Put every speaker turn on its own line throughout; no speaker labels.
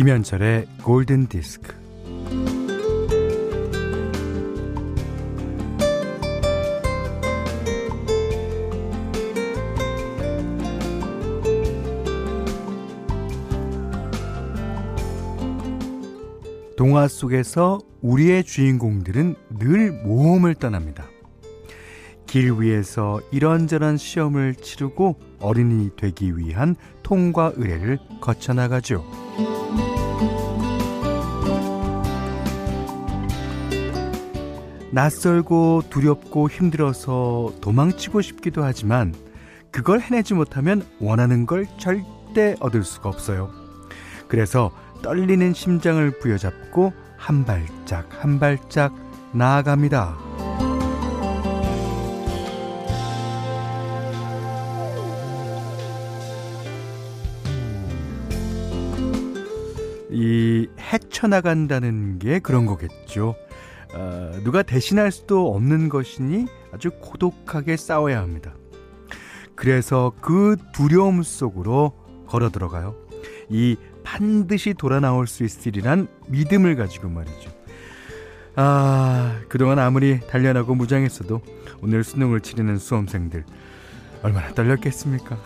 김현철의 골든 디스크. 동화 속에서 우리의 주인공들은 늘 모험을 떠납니다. 길 위에서 이런저런 시험을 치르고 어린이 되기 위한 통과 의례를 거쳐나가죠. 낯설고 두렵고 힘들어서 도망치고 싶기도 하지만 그걸 해내지 못하면 원하는 걸 절대 얻을 수가 없어요. 그래서 떨리는 심장을 부여잡고 한 발짝 한 발짝 나아갑니다. 이 헤쳐나간다는 게 그런 거겠죠. 어, 누가 대신할 수도 없는 것이니 아주 고독하게 싸워야 합니다. 그래서 그 두려움 속으로 걸어 들어가요. 이 반드시 돌아 나올 수 있으리란 믿음을 가지고 말이죠. 아, 그동안 아무리 단련하고 무장했어도 오늘 수능을 치르는 수험생들 얼마나 떨렸겠습니까?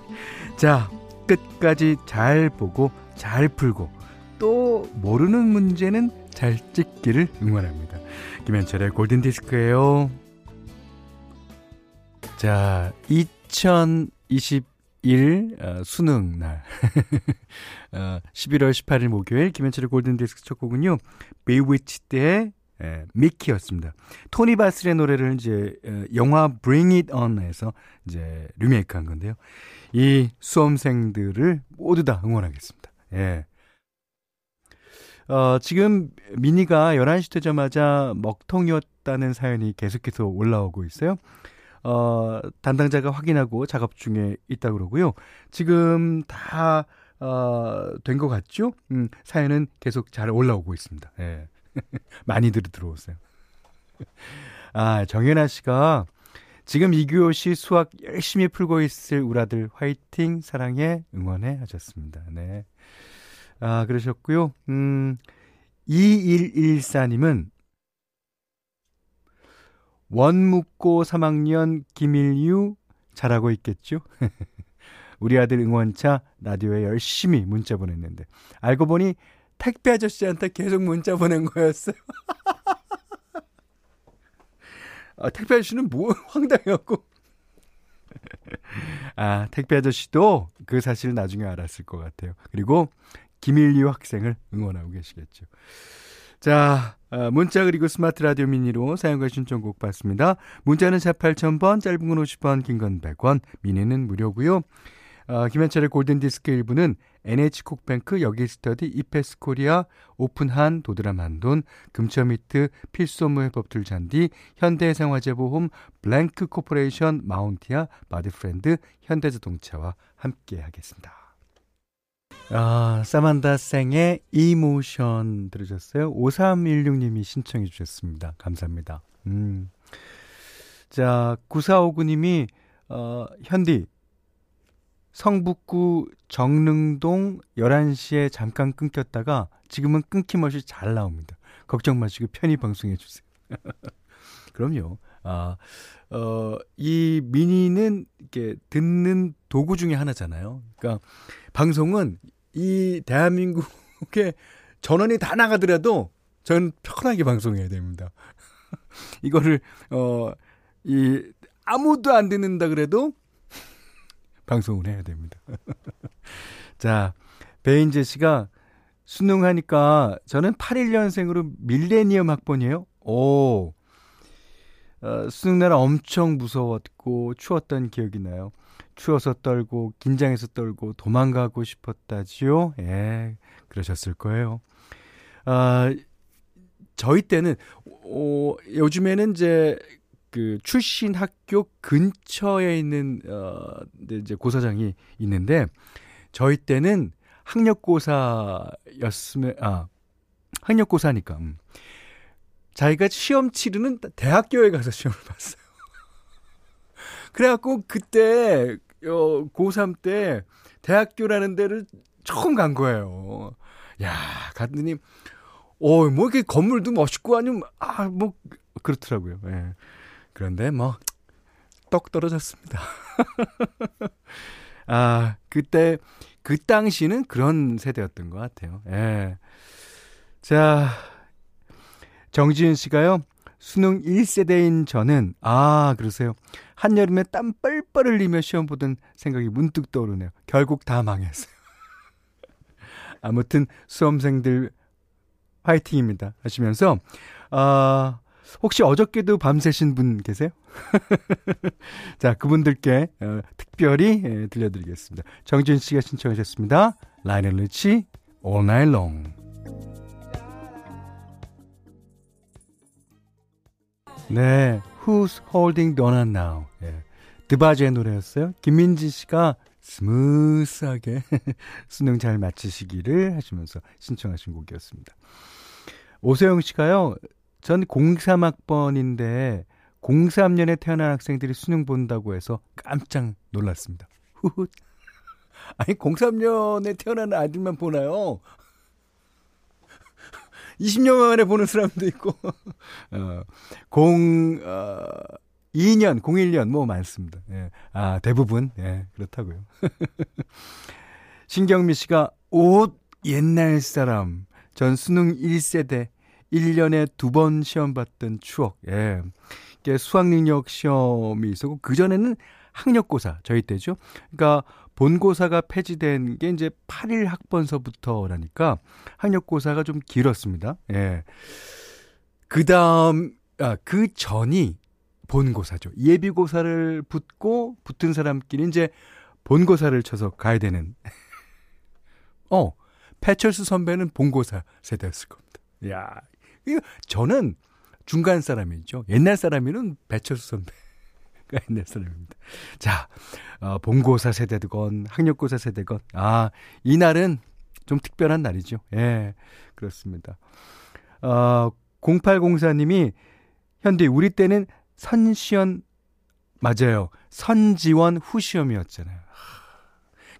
자, 끝까지 잘 보고 잘 풀고 또 모르는 문제는 잘 찍기를 응원합니다. 김현철의 골든디스크예요. 자, 2021 어, 수능 날 어, 11월 18일 목요일 김현철의 골든디스크 첫 곡은요. 베이위치 때의 예, 미키였습니다. 토니 바슬의 노래를 이제 어, 영화 Bring It On에서 이제 리메이크한 건데요. 이 수험생들을 모두 다 응원하겠습니다. 예. 어, 지금 미니가 11시 되자마자 먹통이었다는 사연이 계속해서 올라오고 있어요. 어, 담당자가 확인하고 작업 중에 있다 그러고요. 지금 다, 어, 된 것 같죠? 음, 사연은 계속 잘 올라오고 있습니다. 예. 많이들 들어오세요. 아, 정연아 씨가 지금 이규호 씨 수학 열심히 풀고 있을 우라들 화이팅, 사랑해, 응원해 하셨습니다. 네. 아, 그러셨고요. 음, 2114님은 원묵고 3학년 김일유 잘하고 있겠죠? 우리 아들 응원차 라디오에 열심히 문자 보냈는데 알고 보니 택배 아저씨한테 계속 문자 보낸 거였어요. 아, 택배 아저씨는 뭐 황당해갖고. 아, 택배 아저씨도 그 사실을 나중에 알았을 것 같아요. 그리고 김일유 학생을 응원하고 계시겠죠. 자, 어, 문자 그리고 스마트 라디오 미니로 사용과 신청곡 받습니다. 문자는 4 8000번, 짧은 건 50원, 긴 건 100원, 미니는 무료고요. 어, 김현철의 골든디스크 일부는 NH콕뱅크, 메가스터디, 이페스코리아, 오픈한, 도드람 한돈, 금천미트, 필소무 해법툴 잔디, 현대해상화재보험, 블랭크 코퍼레이션, 마운티아, 바디프렌드, 현대자동차와 함께 하겠습니다. 아, 사만다 생의 Emotion 들으셨어요? 5316님이 신청해 주셨습니다. 감사합니다. 음. 자, 9459님이, 어, 현디, 성북구 정릉동 11시에 잠깐 끊겼다가 지금은 끊김없이 잘 나옵니다. 걱정 마시고 편히 방송해 주세요. 그럼요. 아, 어, 이 미니는 이렇게 듣는 도구 중에 하나잖아요. 그러니까 방송은 이 대한민국에 전원이 다 나가더라도 전 편하게 방송해야 됩니다. 이거를, 어, 이, 아무도 안 듣는다 그래도 방송을 해야 됩니다. 자, 베인제 씨가 수능하니까 저는 81년생으로 밀레니엄 학번이에요. 오. 어, 수능날 엄청 무서웠고 추웠던 기억이 나요. 추워서 떨고 긴장해서 떨고 도망가고 싶었다지요. 예, 그러셨을 거예요. 아, 저희 때는 어, 요즘에는 이제 그 출신 학교 근처에 있는 어 이제 고사장이 있는데 저희 때는 학력고사였으면 아 학력고사니까 음. 자기가 시험 치르는 대학교에 가서 시험을 봤어요. 그래갖고 그때 어 고3 때 대학교라는 데를 처음 간 거예요. 야, 갔더니, 어, 뭐 이렇게 건물도 멋있고 아니면, 아, 뭐, 그렇더라고요. 예. 그런데 뭐, 떡 떨어졌습니다. 아, 그때, 그 당시는 그런 세대였던 것 같아요. 예. 자, 정지윤 씨가요, 수능 1세대인 저는, 아, 그러세요. 한여름에 땀 뻘뻘 흘리며 시험 보던 생각이 문득 떠오르네요. 결국 다 망했어요. 아무튼 수험생들 화이팅입니다. 하시면서, 아, 혹시 어저께도 밤새신 분 계세요? 자, 그분들께 어, 특별히 예, 들려드리겠습니다. 정준 씨가 신청하셨습니다. 라이넬 리치, All Night Long. 네, Who's Holding Donna Now? 예. 드바지의 노래였어요. 김민지 씨가 스무스하게 수능 잘 마치시기를 하시면서 신청하신 곡이었습니다. 오세영 씨가요, 전 03학번인데 03년에 태어난 학생들이 수능 본다고 해서 깜짝 놀랐습니다. 후훗. 아니, 03년에 태어난 아들만 보나요? 20년 만에 보는 사람도 있고, 어, 0, 어, 2년, 01년, 뭐 많습니다. 예. 아, 대부분, 예, 그렇다고요. 신경미 씨가 옷 옛날 사람, 전 수능 1세대, 1년에 두 번 시험 봤던 추억, 예. 수학능력 시험이 있었고, 그전에는 학력고사, 저희 때죠. 그러니까 본고사가 폐지된 게 이제 8일 학번서부터라니까 학력고사가 좀 길었습니다. 예. 그 다음, 아, 그 전이 본고사죠. 예비고사를 붙고 붙은 사람끼리 이제 본고사를 쳐서 가야 되는. 어, 패철수 선배는 본고사 세대였을 겁니다. 야, 저는 중간 사람이죠. 옛날 사람이는 배철수 선배. 옛날 사람입니다. 자, 어, 본고사 세대건 학력고사 세대건 아 이날은 좀 특별한 날이죠. 예, 그렇습니다. 어, 0804님이 현대 우리 때는 선시연 맞아요. 선지원 후 시험이었잖아요.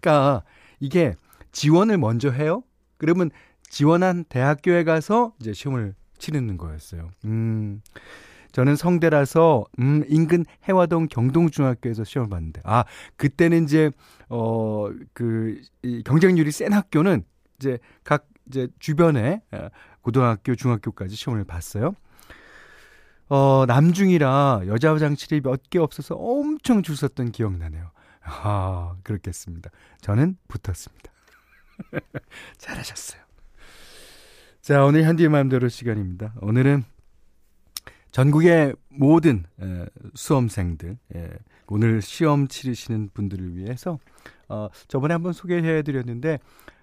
그러니까 이게 지원을 먼저 해요. 그러면 지원한 대학교에 가서 이제 시험을 치르는 거였어요. 음. 저는 성대라서 음 인근 해화동 경동중학교에서 시험을 봤는데 아 그때는 이제 어그 경쟁률이 센 학교는 이제 각 이제 주변에 어, 고등학교 중학교까지 시험을 봤어요. 어 남중이라 여자 화장실이 몇 개 없어서 엄청 줄 섰던 기억나네요. 아 그렇겠습니다. 저는 붙었습니다. 잘하셨어요. 자 오늘 현디의 마음대로 시간입니다. 오늘은 전국의 모든 에, 수험생들 에, 오늘 시험 치르시는 분들을 위해서 어, 저번에 한번 소개해 드렸는데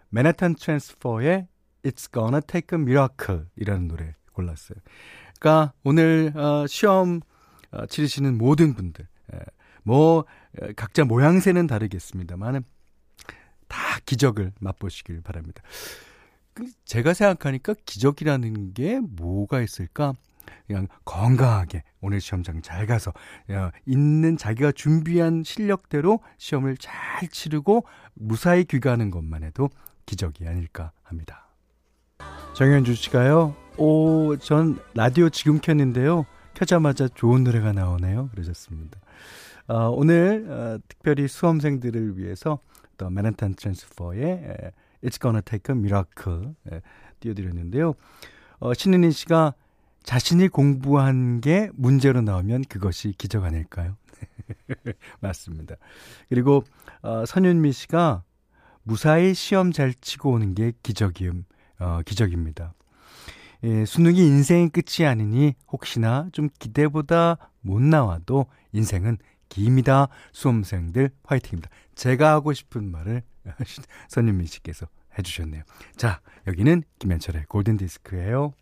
맨하탄 트랜스퍼의 It's Gonna Take a Miracle 이라는 노래 골랐어요. 그러니까 오늘 어, 시험 어, 치르시는 모든 분들 에, 뭐 에, 각자 모양새는 다르겠습니다만은 다 기적을 맛보시길 바랍니다. 그 제가 생각하니까 기적이라는 게 뭐가 있을까? 그냥 건강하게 오늘 시험장 잘 가서 있는 자기가 준비한 실력대로 시험을 잘 치르고 무사히 귀가하는 것만 해도 기적이 아닐까 합니다. 정현주 씨가요. 오, 전 라디오 지금 켰는데요. 켜자마자 좋은 노래가 나오네요. 그러셨습니다. 어, 오늘 어, 특별히 수험생들을 위해서 또 맨하탄 트랜스퍼의 It's Gonna Take a Miracle 에, 띄워드렸는데요. 어, 신은희 씨가 자신이 공부한 게 문제로 나오면 그것이 기적 아닐까요? 맞습니다. 그리고 어, 선윤미 씨가 무사히 시험 잘 치고 오는 게 기적임, 어, 기적입니다. 예, 수능이 인생의 끝이 아니니 혹시나 좀 기대보다 못 나와도 인생은 기입니다. 수험생들 화이팅입니다. 제가 하고 싶은 말을 선윤미 씨께서 해주셨네요. 자, 여기는 김현철의 골든디스크예요.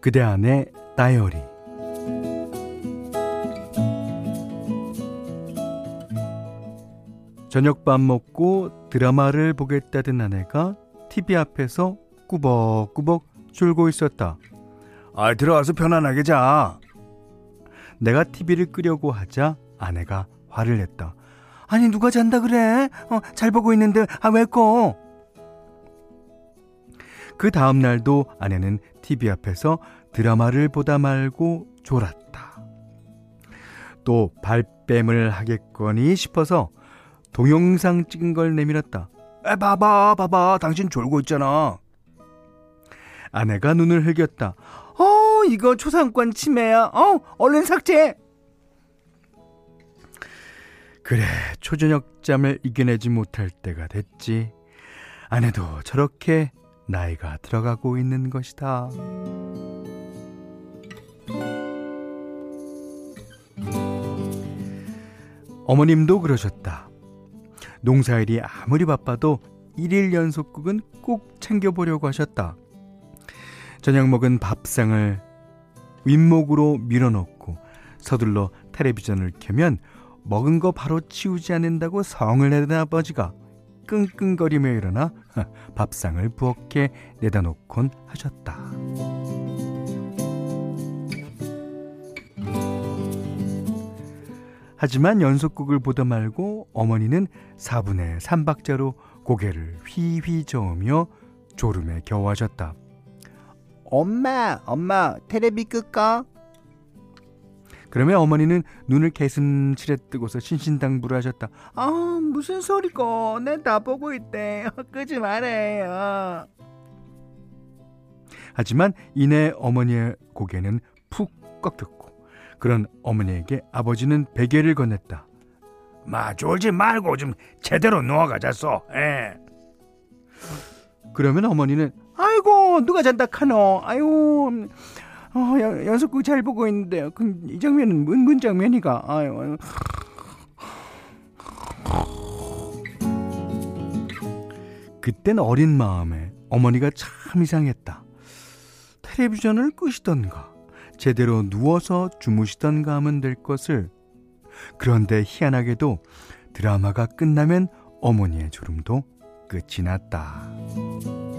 그대 안의 다이어리 저녁 밥 먹고 드라마를 보겠다던 아내가 TV 앞에서 꾸벅꾸벅 졸고 있었다. 아, 들어와서 편안하게 자. 내가 TV를 끄려고 하자 아내가 화를 냈다. 아니 누가 잔다 그래? 어, 잘 보고 있는데 아 왜 꺼? 그 다음 날도 아내는 TV 앞에서 드라마를 보다 말고 졸았다. 또 발뺌을 하겠거니 싶어서 동영상 찍은 걸 내밀었다. 에, 봐봐, 봐봐, 당신 졸고 있잖아. 아내가 눈을 흘겼다. 어, 이거 초상권 침해야. 어, 얼른 삭제. 그래, 초저녁 잠을 이겨내지 못할 때가 됐지. 아내도 저렇게 나이가 들어가고 있는 것이다. 어머님도 그러셨다. 농사일이 아무리 바빠도 일일 연속국은 꼭 챙겨보려고 하셨다. 저녁 먹은 밥상을 윗목으로 밀어놓고 서둘러 텔레비전을 켜면 먹은 거 바로 치우지 않는다고 성을 내던 아버지가 끙끙거리며 일어나 밥상을 부엌에 내다 놓곤 하셨다. 하지만 연속극을 보다 말고 어머니는 4분의 3박자로 고개를 휘휘 저으며 졸음에 겨워하셨다. 엄마, 엄마, 테레비 끌까? 그러면 어머니는 눈을 개슴츠레 뜨고서 신신당부를 하셨다. 아, 무슨 소리고? 내 다 보고 있대. 끄지 말아요. 하지만 이내 어머니의 고개는 푹 꺾였고 그런 어머니에게 아버지는 베개를 건넸다. 마 졸지 말고 좀 제대로 누워가자소. 예. 그러면 어머니는 아이고 누가 잔다 카노. 아유 어, 연속극 잘 보고 있는데요. 그, 이 장면은 문, 문 장면이가. 아유, 아유. 그땐 어린 마음에 어머니가 참 이상했다. 텔레비전을 끄시던가 제대로 누워서 주무시던가 하면 될 것을 그런데 희한하게도 드라마가 끝나면 어머니의 졸음도 끝이 났다.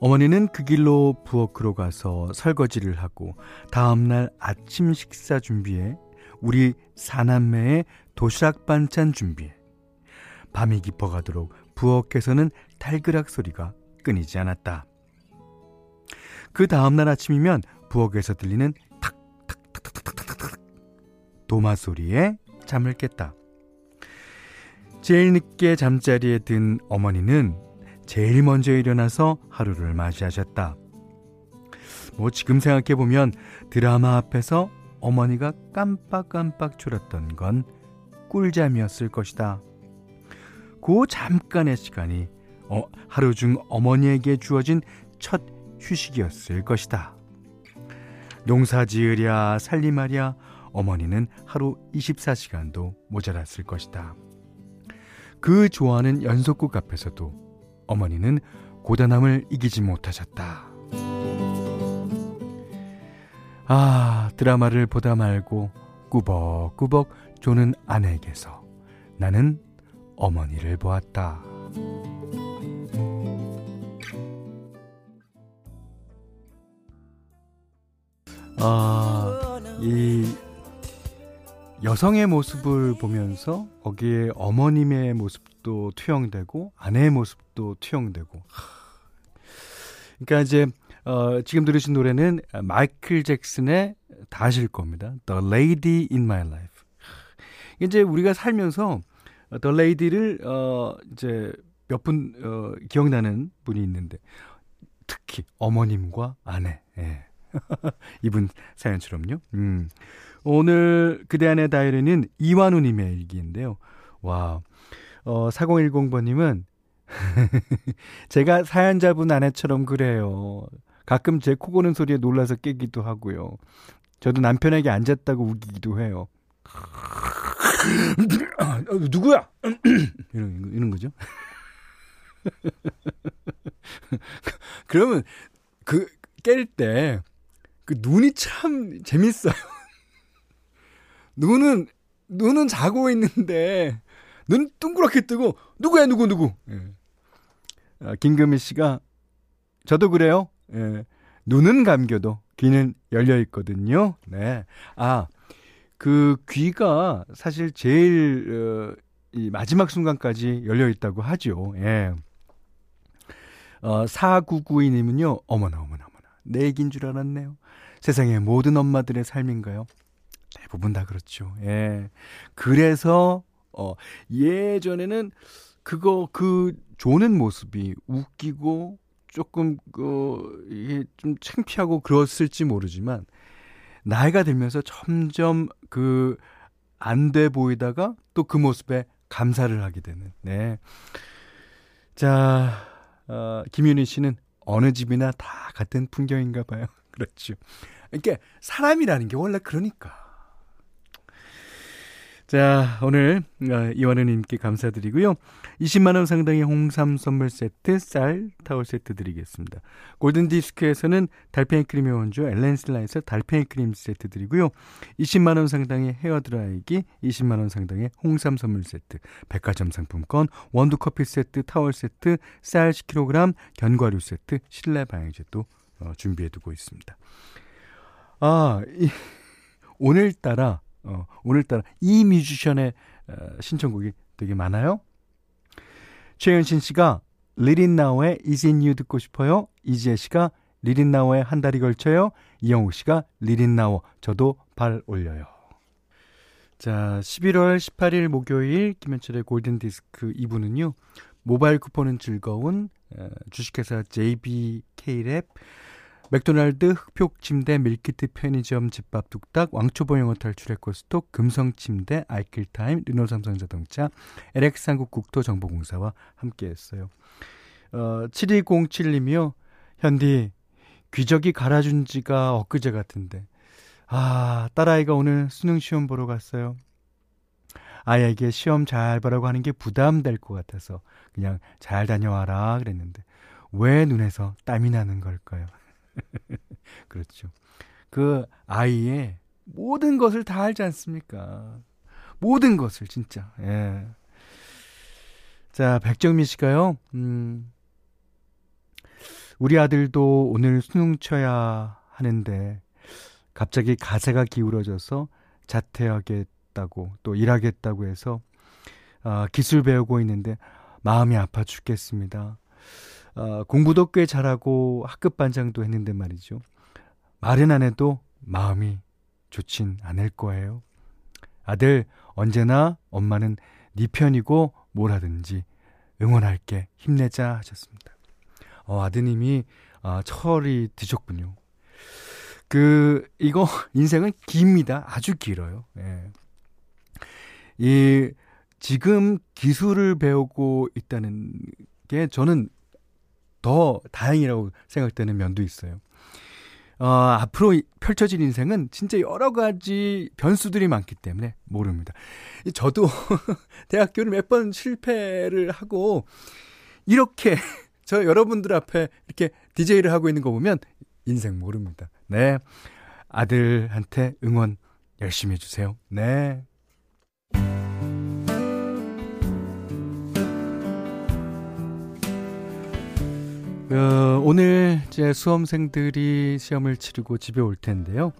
어머니는 그 길로 부엌으로 가서 설거지를 하고 다음날 아침 식사 준비에 우리 사남매의 도시락 반찬 준비에 밤이 깊어가도록 부엌에서는 탈그락 소리가 끊이지 않았다. 그 다음날 아침이면 부엌에서 들리는 탁탁탁탁탁탁탁 도마 소리에 잠을 깼다. 제일 늦게 잠자리에 든 어머니는 제일 먼저 일어나서 하루를 맞이하셨다. 뭐 지금 생각해보면 드라마 앞에서 어머니가 깜빡깜빡 졸았던 건 꿀잠이었을 것이다. 그 잠깐의 시간이 어, 하루 중 어머니에게 주어진 첫 휴식이었을 것이다. 농사 지으랴 살림하랴 어머니는 하루 24시간도 모자랐을 것이다. 그 좋아하는 연속극 앞에서도 어머니는 고단함을 이기지 못하셨다. 아, 드라마를 보다 말고 꾸벅꾸벅 조는 아내에게서 나는 어머니를 보았다. 아, 이 여성의 모습을 보면서 거기에 어머님의 모습도 투영되고 아내의 모습 도 투영되고. 그러니까 이제 어, 지금 들으신 노래는 마이클 잭슨의 다 아실 겁니다. The Lady in My Life. 이제 우리가 살면서 The Lady를 어, 이제 몇분 어, 기억나는 분이 있는데 특히 어머님과 아내. 예. 이분 사연처럼요. 음. 오늘 그대 안의 다이어리는 이완우님의 일기인데요. 와, 어, 4010번님은 제가 사연자분 아내처럼 그래요. 가끔 제 코 고는 소리에 놀라서 깨기도 하고요. 저도 남편에게 앉았다고 우기기도 해요. 어, 누구야? 이런, 이런 거죠. 그러면 그 깰 때 그 눈이 참 재밌어요. 눈은 눈은 자고 있는데 눈 둥그렇게 뜨고 누구야 누구 누구. 예. 아, 김금희 씨가 저도 그래요. 예. 눈은 감겨도 귀는 열려 있거든요. 네. 아, 그 귀가 사실 제일 어, 이 마지막 순간까지 열려 있다고 하죠. 예. 어, 4992님은요, 어머나, 어머나, 어머나. 내 얘기인 줄 알았네요. 세상의 모든 엄마들의 삶인가요? 대부분 다 그렇죠. 예. 그래서, 어, 예전에는 그거, 그, 조는 모습이 웃기고, 조금, 그, 이게 좀 창피하고 그랬을지 모르지만, 나이가 들면서 점점 그, 안 돼 보이다가 또 그 모습에 감사를 하게 되는, 네. 자, 어, 김윤희 씨는 어느 집이나 다 같은 풍경인가 봐요. 그렇죠. 그러니까 사람이라는 게 원래 그러니까. 자, 오늘 어, 이완우님께 감사드리고요. 20만원 상당의 홍삼 선물 세트, 쌀, 타월 세트 드리겠습니다. 골든디스크에서는 달팽이 크림의 원조 엘렌슬라에서 달팽이 크림 세트 드리고요. 20만원 상당의 헤어드라이기, 20만원 상당의 홍삼 선물 세트, 백화점 상품권, 원두커피 세트, 타월 세트, 쌀 10kg, 견과류 세트, 실내 방향제도 어, 준비해두고 있습니다. 아, 이, 오늘따라 어, 오늘따라 이 뮤지션의 어, 신청곡이 되게 많아요. 최현신 씨가 리린 나우의 Is in You 듣고 싶어요. 이지혜 씨가 리린 나우의 한 달이 걸쳐요. 이영우 씨가 리린 나우 저도 발 올려요. 자, 11월 18일 목요일 김현철의 골든 디스크 2부는요. 모바일 쿠폰은 즐거운 어, 주식회사 JBK랩 맥도날드, 흙표 침대, 밀키트 편의점, 집밥 뚝딱, 왕초보 영어 탈출 에코스톡, 금성 침대, 아이클타임, 르노 삼성 자동차, LX 한국 국토정보공사와 함께 했어요. 어, 7207님이요. 현디, 기저귀 갈아준 지가 엊그제 같은데. 아, 딸아이가 오늘 수능 시험 보러 갔어요. 아이에게 시험 잘 보라고 하는 게 부담될 것 같아서 그냥 잘 다녀와라 그랬는데 왜 눈에서 땀이 나는 걸까요? 그렇죠. 그 아이의 모든 것을 다 알지 않습니까? 모든 것을 진짜. 예. 자, 백정민 씨가요. 음. 우리 아들도 오늘 수능 쳐야 하는데 갑자기 가세가 기울어져서 자퇴하겠다고 또 일하겠다고 해서 어, 기술 배우고 있는데 마음이 아파 죽겠습니다. 어, 공부도 꽤 잘하고 학급 반장도 했는데 말이죠. 말은 안 해도 마음이 좋진 않을 거예요. 아들, 언제나 엄마는 네 편이고 뭘 하든지 응원할게. 힘내자 하셨습니다. 어, 아드님이 아, 철이 드셨군요. 그 이거 인생은 깁니다. 아주 길어요. 예. 이 지금 기술을 배우고 있다는 게 저는 더 다행이라고 생각되는 면도 있어요. 어, 앞으로 펼쳐질 인생은 진짜 여러 가지 변수들이 많기 때문에 모릅니다. 저도 대학교를 몇 번 실패를 하고 이렇게 저 여러분들 앞에 이렇게 DJ를 하고 있는 거 보면 인생 모릅니다. 네. 아들한테 응원 열심히 해주세요. 네. 어, 오늘 제 수험생들이 시험을 치르고 집에 올 텐데요.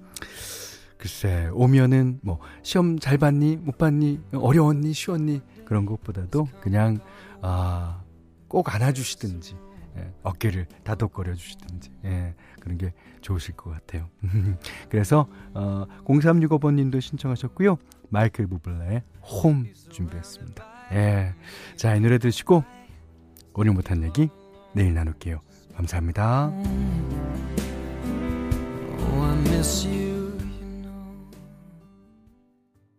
글쎄, 오면은 뭐, 시험 잘 봤니? 못 봤니? 어려웠니? 쉬웠니? 그런 것보다도 그냥, 아, 꼭 안아주시든지, 예, 어깨를 다독거려 주시든지, 예, 그런 게 좋으실 것 같아요. 그래서, 어, 0365번 님도 신청하셨고요. 마이클 부블라의 홈 준비했습니다. 예. 자, 이 노래 드시고, 오늘 못한 얘기 내일 나눌게요. 감사합니다. Oh,